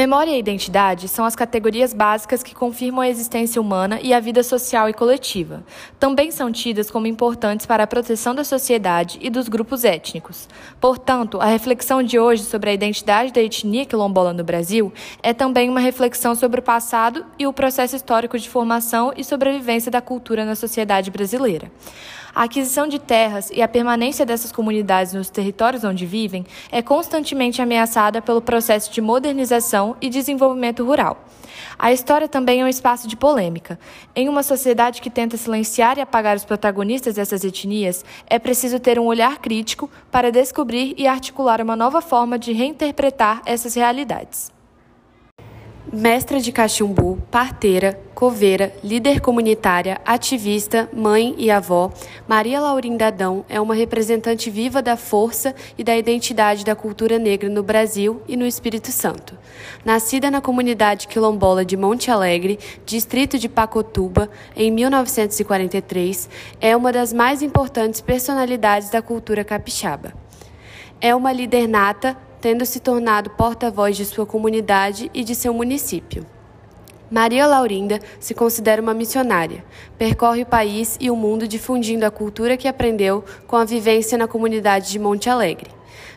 Memória e identidade são as categorias básicas que confirmam a existência humana e a vida social e coletiva. Também são tidas como importantes para a proteção da sociedade e dos grupos étnicos. Portanto, a reflexão de hoje sobre a identidade da etnia quilombola no Brasil é também uma reflexão sobre o passado e o processo histórico de formação e sobrevivência da cultura na sociedade brasileira. A aquisição de terras e a permanência dessas comunidades nos territórios onde vivem é constantemente ameaçada pelo processo de modernização e desenvolvimento rural. A história também é um espaço de polêmica. Em uma sociedade que tenta silenciar e apagar os protagonistas dessas etnias, é preciso ter um olhar crítico para descobrir e articular uma nova forma de reinterpretar essas realidades. Mestra de cachumbu, parteira, coveira, líder comunitária, ativista, mãe e avó, Maria Laurinda Adão é uma representante viva da força e da identidade da cultura negra no Brasil e no Espírito Santo. Nascida na comunidade quilombola de Monte Alegre, distrito de Pacotuba, em 1943, é uma das mais importantes personalidades da cultura capixaba. É uma líder nata, tendo se tornado porta-voz de sua comunidade e de seu município. Maria Laurinda se considera uma missionária. Percorre o país e o mundo difundindo a cultura que aprendeu com a vivência na comunidade de Monte Alegre.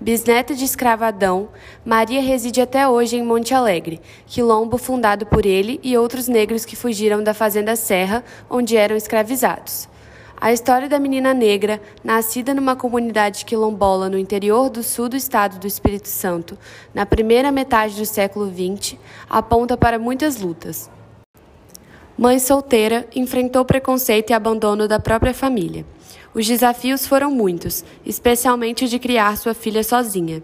Bisneta de escravadão, Maria reside até hoje em Monte Alegre, quilombo fundado por ele e outros negros que fugiram da Fazenda Serra, onde eram escravizados. A história da menina negra, nascida numa comunidade quilombola no interior do sul do estado do Espírito Santo, na primeira metade do século XX, aponta para muitas lutas. Mãe solteira, enfrentou preconceito e abandono da própria família. Os desafios foram muitos, especialmente o de criar sua filha sozinha.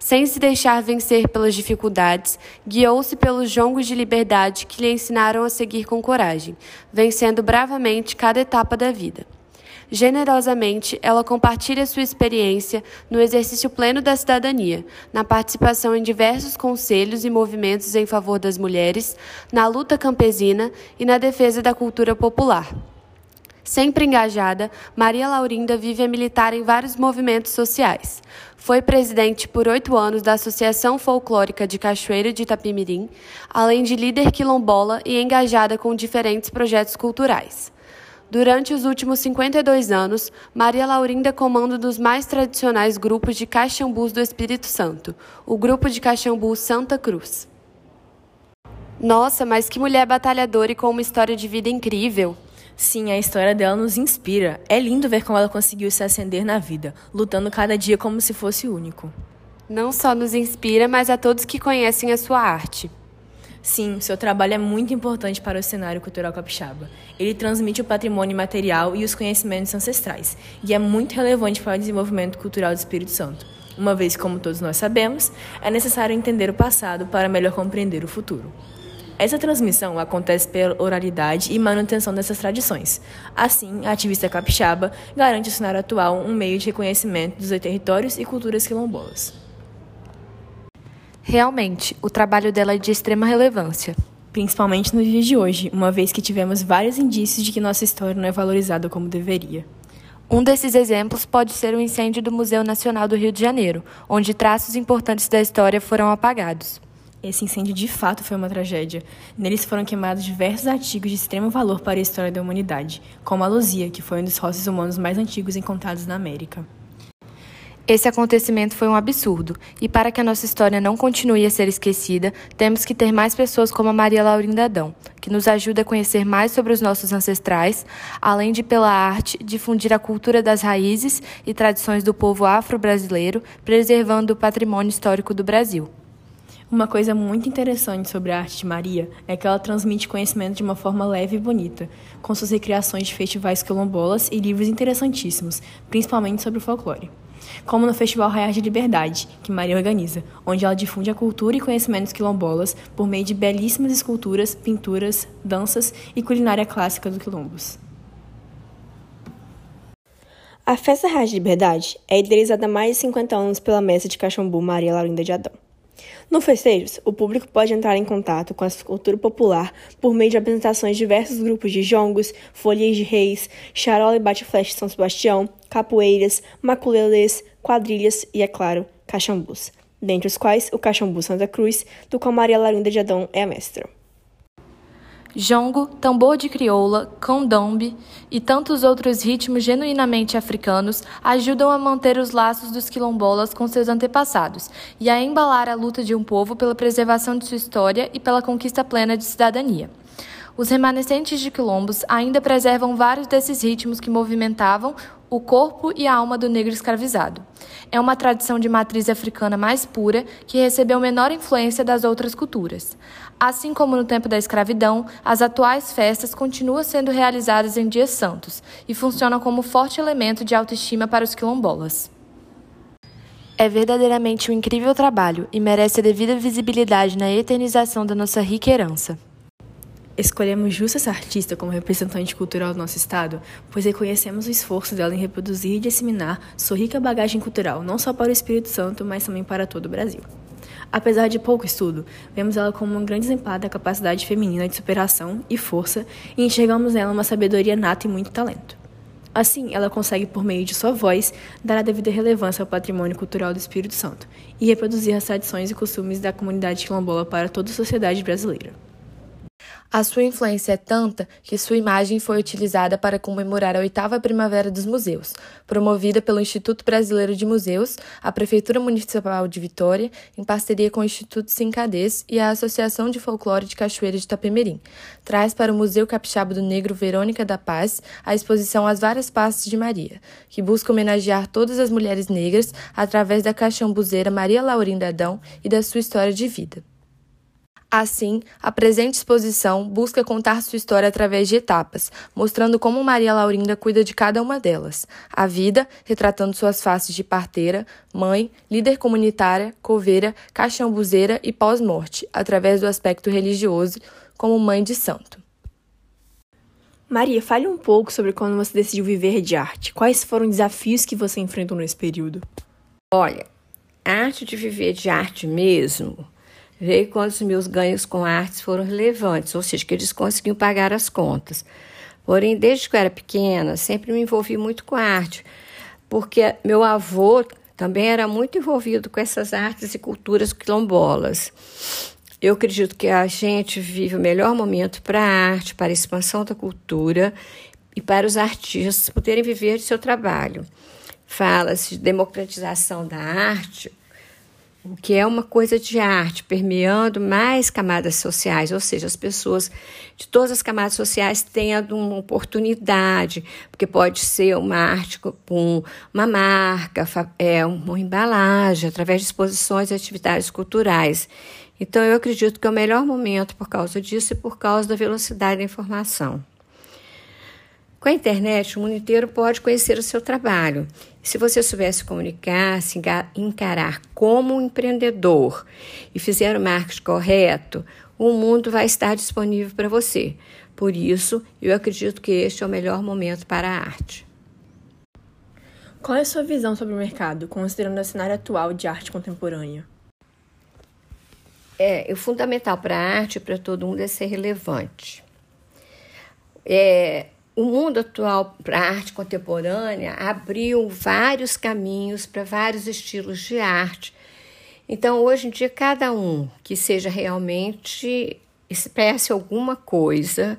Sem se deixar vencer pelas dificuldades, guiou-se pelos jongos de liberdade que lhe ensinaram a seguir com coragem, vencendo bravamente cada etapa da vida. Generosamente, ela compartilha sua experiência no exercício pleno da cidadania, na participação em diversos conselhos e movimentos em favor das mulheres, na luta campesina e na defesa da cultura popular. Sempre engajada, Maria Laurinda vive a militar em vários movimentos sociais. Foi presidente por oito anos da Associação Folclórica de Cachoeira de Itapimirim, além de líder quilombola e engajada com diferentes projetos culturais. Durante os últimos 52 anos, Maria Laurinda comanda um dos mais tradicionais grupos de caixambus do Espírito Santo, o Grupo de Caxambu Santa Cruz. Nossa, mas que mulher batalhadora e com uma história de vida incrível! Sim, a história dela nos inspira. É lindo ver como ela conseguiu se ascender na vida, lutando cada dia como se fosse único. Não só nos inspira, mas a todos que conhecem a sua arte. Sim, seu trabalho é muito importante para o cenário cultural capixaba. Ele transmite o patrimônio material e os conhecimentos ancestrais, e é muito relevante para o desenvolvimento cultural do Espírito Santo. Uma vez, como todos nós sabemos, é necessário entender o passado para melhor compreender o futuro. Essa transmissão acontece pela oralidade e manutenção dessas tradições. Assim, a ativista capixaba garante ao cenário atual um meio de reconhecimento dos territórios e culturas quilombolas. Realmente, o trabalho dela é de extrema relevância. Principalmente nos dias de hoje, uma vez que tivemos vários indícios de que nossa história não é valorizada como deveria. Um desses exemplos pode ser o incêndio do Museu Nacional do Rio de Janeiro, onde traços importantes da história foram apagados. Esse incêndio de fato foi uma tragédia. Neles foram queimados diversos artigos de extremo valor para a história da humanidade, como a luzia, que foi um dos rostos humanos mais antigos encontrados na América. Esse acontecimento foi um absurdo, e para que a nossa história não continue a ser esquecida, temos que ter mais pessoas como a Maria Laurinda Adão, que nos ajuda a conhecer mais sobre os nossos ancestrais, além de, pela arte, difundir a cultura das raízes e tradições do povo afro-brasileiro, preservando o patrimônio histórico do Brasil. Uma coisa muito interessante sobre a arte de Maria é que ela transmite conhecimento de uma forma leve e bonita, com suas recriações de festivais quilombolas e livros interessantíssimos, principalmente sobre o folclore. Como no Festival Raiar de Liberdade, que Maria organiza, onde ela difunde a cultura e conhecimentos quilombolas por meio de belíssimas esculturas, pinturas, danças e culinária clássica do quilombos. A Festa Raiar de Liberdade é idealizada há mais de 50 anos pela mestra de Caxambu Maria Laurinda de Adão. No festejos, o público pode entrar em contato com a cultura popular por meio de apresentações de diversos grupos de jongos, folhas de reis, charola e bate-flecha de São Sebastião, capoeiras, maculelês, quadrilhas e, é claro, caxambus. dentre os quais o Caxambu Santa Cruz, do qual Maria Larinda de Adão é a mestra. Jongo, tambor de crioula, candombe e tantos outros ritmos genuinamente africanos ajudam a manter os laços dos quilombolas com seus antepassados e a embalar a luta de um povo pela preservação de sua história e pela conquista plena de cidadania. Os remanescentes de quilombos ainda preservam vários desses ritmos que movimentavam o corpo e a alma do negro escravizado. É uma tradição de matriz africana mais pura que recebeu menor influência das outras culturas. Assim como no tempo da escravidão, as atuais festas continuam sendo realizadas em dias santos e funcionam como forte elemento de autoestima para os quilombolas. É verdadeiramente um incrível trabalho e merece a devida visibilidade na eternização da nossa rica herança. Escolhemos justo essa artista como representante cultural do nosso estado, pois reconhecemos o esforço dela em reproduzir e disseminar sua rica bagagem cultural, não só para o Espírito Santo, mas também para todo o Brasil. Apesar de pouco estudo, vemos ela como um grande exemplar da capacidade feminina de superação e força e enxergamos nela uma sabedoria nata e muito talento. Assim, ela consegue, por meio de sua voz, dar a devida relevância ao patrimônio cultural do Espírito Santo e reproduzir as tradições e costumes da comunidade quilombola para toda a sociedade brasileira. A sua influência é tanta que sua imagem foi utilizada para comemorar a oitava Primavera dos Museus, promovida pelo Instituto Brasileiro de Museus, a Prefeitura Municipal de Vitória, em parceria com o Instituto Sincadez e a Associação de Folclore de Cachoeira de Itapemirim. Traz para o Museu Capixaba do Negro Verônica da Paz a exposição As Várias Passes de Maria, que busca homenagear todas as mulheres negras através da caixambuzeira Maria Laurinda Adão e da sua história de vida. Assim, a presente exposição busca contar sua história através de etapas, mostrando como Maria Laurinda cuida de cada uma delas. A vida, retratando suas faces de parteira, mãe, líder comunitária, coveira, caixambuzeira e pós-morte, através do aspecto religioso, como mãe de santo. Maria, fale um pouco sobre quando você decidiu viver de arte. Quais foram os desafios que você enfrentou nesse período? Olha, a arte de viver de arte mesmo veio quando os meus ganhos com artes foram relevantes, ou seja, que eles conseguiam pagar as contas. Porém, desde que eu era pequena, sempre me envolvi muito com arte, porque meu avô também era muito envolvido com essas artes e culturas quilombolas. Eu acredito que a gente vive o melhor momento para a arte, para a expansão da cultura e para os artistas poderem viver de seu trabalho. Fala-se de democratização da arte, o que é uma coisa de arte, permeando mais camadas sociais, ou seja, as pessoas de todas as camadas sociais tendo uma oportunidade, porque pode ser uma arte com uma marca, é, uma embalagem, através de exposições e atividades culturais. Então, eu acredito que é o melhor momento por causa disso e por causa da velocidade da informação. Com a internet, o mundo inteiro pode conhecer o seu trabalho. Se você soubesse comunicar, se encarar como um empreendedor e fizer o marketing correto, o mundo vai estar disponível para você. Por isso, eu acredito que este é o melhor momento para a arte. Qual é a sua visão sobre o mercado, considerando o cenário atual de arte contemporânea? É, o fundamental para a arte e para todo mundo é ser relevante. É, o mundo atual para a arte contemporânea abriu vários caminhos para vários estilos de arte. Então, hoje em dia, cada um que seja realmente expresse alguma coisa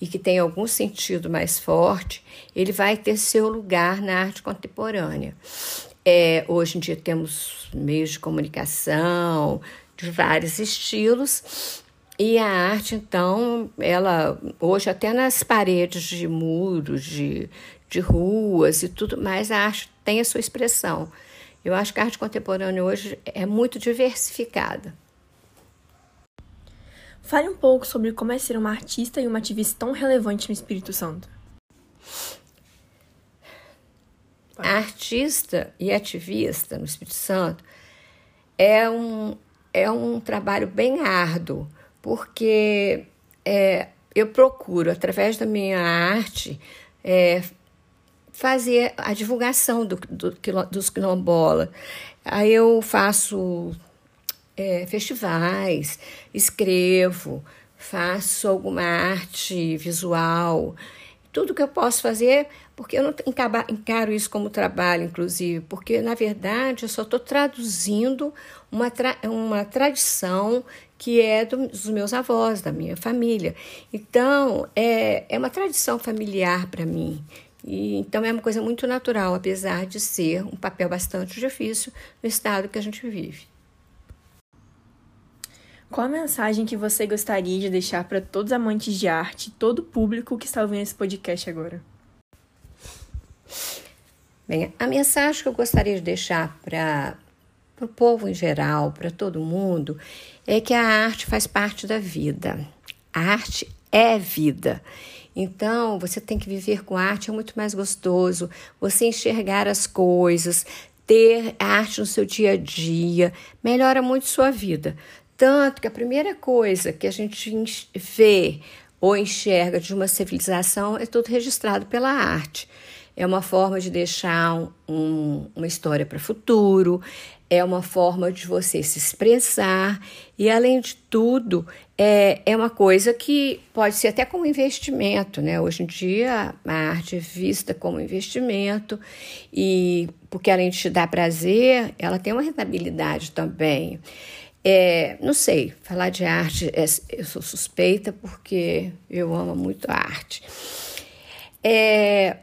e que tenha algum sentido mais forte, ele vai ter seu lugar na arte contemporânea. É, hoje em dia temos meios de comunicação de vários estilos e a arte, então, ela hoje até nas paredes de muros, de, de ruas e tudo mais, a arte tem a sua expressão. Eu acho que a arte contemporânea hoje é muito diversificada. Fale um pouco sobre como é ser uma artista e uma ativista tão relevante no Espírito Santo. A artista e ativista no Espírito Santo é um, é um trabalho bem árduo porque é, eu procuro, através da minha arte, é, fazer a divulgação do, do, dos quilombolas. Aí eu faço é, festivais, escrevo, faço alguma arte visual. Tudo que eu posso fazer, porque eu não encaro isso como trabalho, inclusive, porque na verdade eu só estou traduzindo uma, tra uma tradição que é dos meus avós, da minha família. Então, é, é uma tradição familiar para mim. E, então, é uma coisa muito natural, apesar de ser um papel bastante difícil no estado que a gente vive. Qual a mensagem que você gostaria de deixar para todos os amantes de arte, todo o público que está ouvindo esse podcast agora? Bem, a mensagem que eu gostaria de deixar para o povo em geral, para todo mundo, é que a arte faz parte da vida. A arte é vida. Então, você tem que viver com arte, é muito mais gostoso. Você enxergar as coisas, ter arte no seu dia a dia, melhora muito sua vida. Tanto que a primeira coisa que a gente vê ou enxerga de uma civilização é tudo registrado pela arte. É uma forma de deixar um, um, uma história para o futuro, é uma forma de você se expressar e, além de tudo, é, é uma coisa que pode ser até como investimento, né? Hoje em dia a arte é vista como investimento e porque além de te dar prazer, ela tem uma rentabilidade também. É, não sei, falar de arte, é, eu sou suspeita porque eu amo muito a arte. É,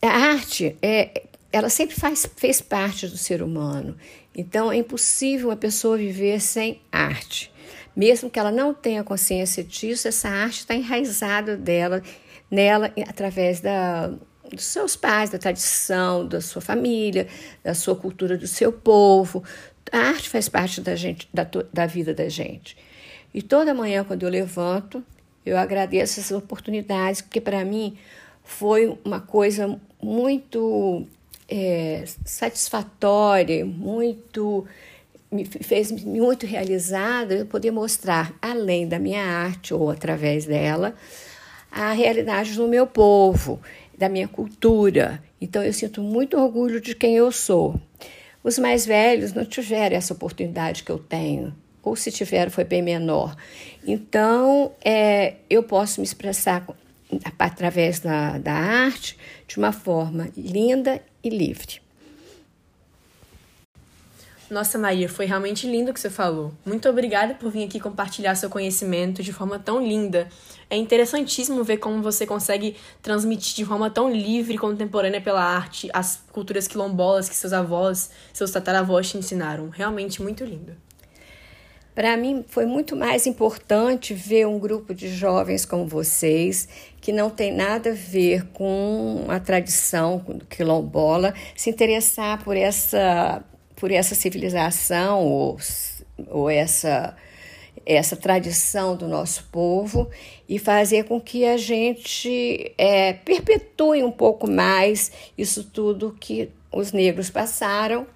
a arte, é, ela sempre faz, fez parte do ser humano. Então, é impossível uma pessoa viver sem arte. Mesmo que ela não tenha consciência disso, essa arte está enraizada dela, nela através da, dos seus pais, da tradição, da sua família, da sua cultura, do seu povo, a arte faz parte da, gente, da, da vida da gente. E toda manhã, quando eu levanto, eu agradeço essas oportunidades, porque para mim foi uma coisa muito é, satisfatória, muito me fez muito realizada eu poder mostrar, além da minha arte ou através dela, a realidade do meu povo, da minha cultura. Então eu sinto muito orgulho de quem eu sou. Os mais velhos não tiveram essa oportunidade que eu tenho, ou se tiveram, foi bem menor. Então, é, eu posso me expressar através da, da arte de uma forma linda e livre. Nossa, Maria, foi realmente lindo o que você falou. Muito obrigada por vir aqui compartilhar seu conhecimento de forma tão linda. É interessantíssimo ver como você consegue transmitir de forma tão livre e contemporânea pela arte as culturas quilombolas que seus avós, seus tataravós te ensinaram. Realmente muito lindo. Para mim foi muito mais importante ver um grupo de jovens como vocês, que não tem nada a ver com a tradição quilombola, se interessar por essa por essa civilização ou, ou essa, essa tradição do nosso povo e fazer com que a gente é, perpetue um pouco mais isso tudo que os negros passaram.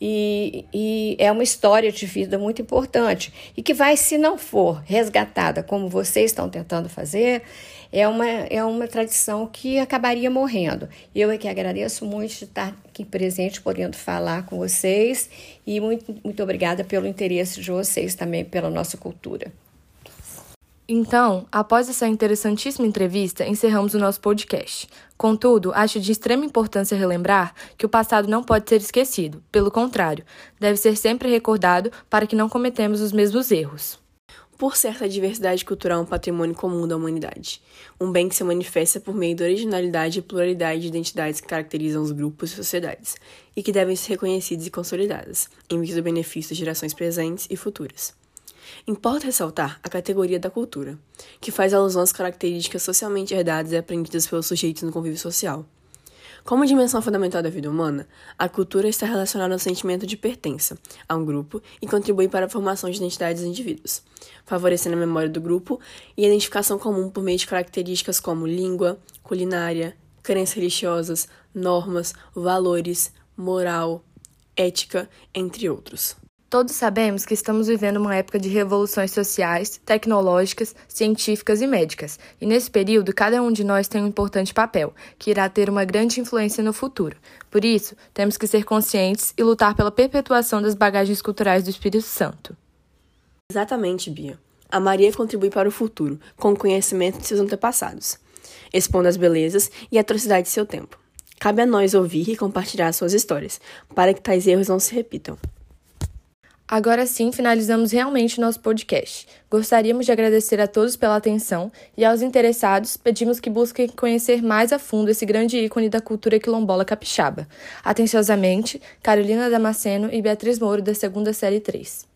E, e, é uma história de vida muito importante e que vai, se não for resgatada como vocês estão tentando fazer, é uma, é uma tradição que acabaria morrendo. Eu é que agradeço muito de estar aqui presente, podendo falar com vocês e muito, muito obrigada pelo interesse de vocês também pela nossa cultura. Então, após essa interessantíssima entrevista, encerramos o nosso podcast. Contudo, acho de extrema importância relembrar que o passado não pode ser esquecido. Pelo contrário, deve ser sempre recordado para que não cometemos os mesmos erros. Por certa a diversidade cultural é um patrimônio comum da humanidade, um bem que se manifesta por meio da originalidade e pluralidade de identidades que caracterizam os grupos e sociedades, e que devem ser reconhecidas e consolidadas, em vista do benefício das gerações presentes e futuras. Importa ressaltar a categoria da cultura, que faz alusão às características socialmente herdadas e aprendidas pelos sujeitos no convívio social, como dimensão fundamental da vida humana, a cultura está relacionada ao sentimento de pertença a um grupo e contribui para a formação de identidades dos indivíduos, favorecendo a memória do grupo e a identificação comum por meio de características como língua, culinária, crenças religiosas, normas, valores, moral, ética, entre outros. Todos sabemos que estamos vivendo uma época de revoluções sociais, tecnológicas, científicas e médicas, e nesse período cada um de nós tem um importante papel, que irá ter uma grande influência no futuro. Por isso, temos que ser conscientes e lutar pela perpetuação das bagagens culturais do Espírito Santo. Exatamente, Bia. A Maria contribui para o futuro, com o conhecimento de seus antepassados. expondo as belezas e atrocidades de seu tempo. Cabe a nós ouvir e compartilhar suas histórias, para que tais erros não se repitam. Agora sim, finalizamos realmente nosso podcast. Gostaríamos de agradecer a todos pela atenção e aos interessados pedimos que busquem conhecer mais a fundo esse grande ícone da cultura quilombola capixaba. Atenciosamente, Carolina Damasceno e Beatriz Moro, da segunda série 3.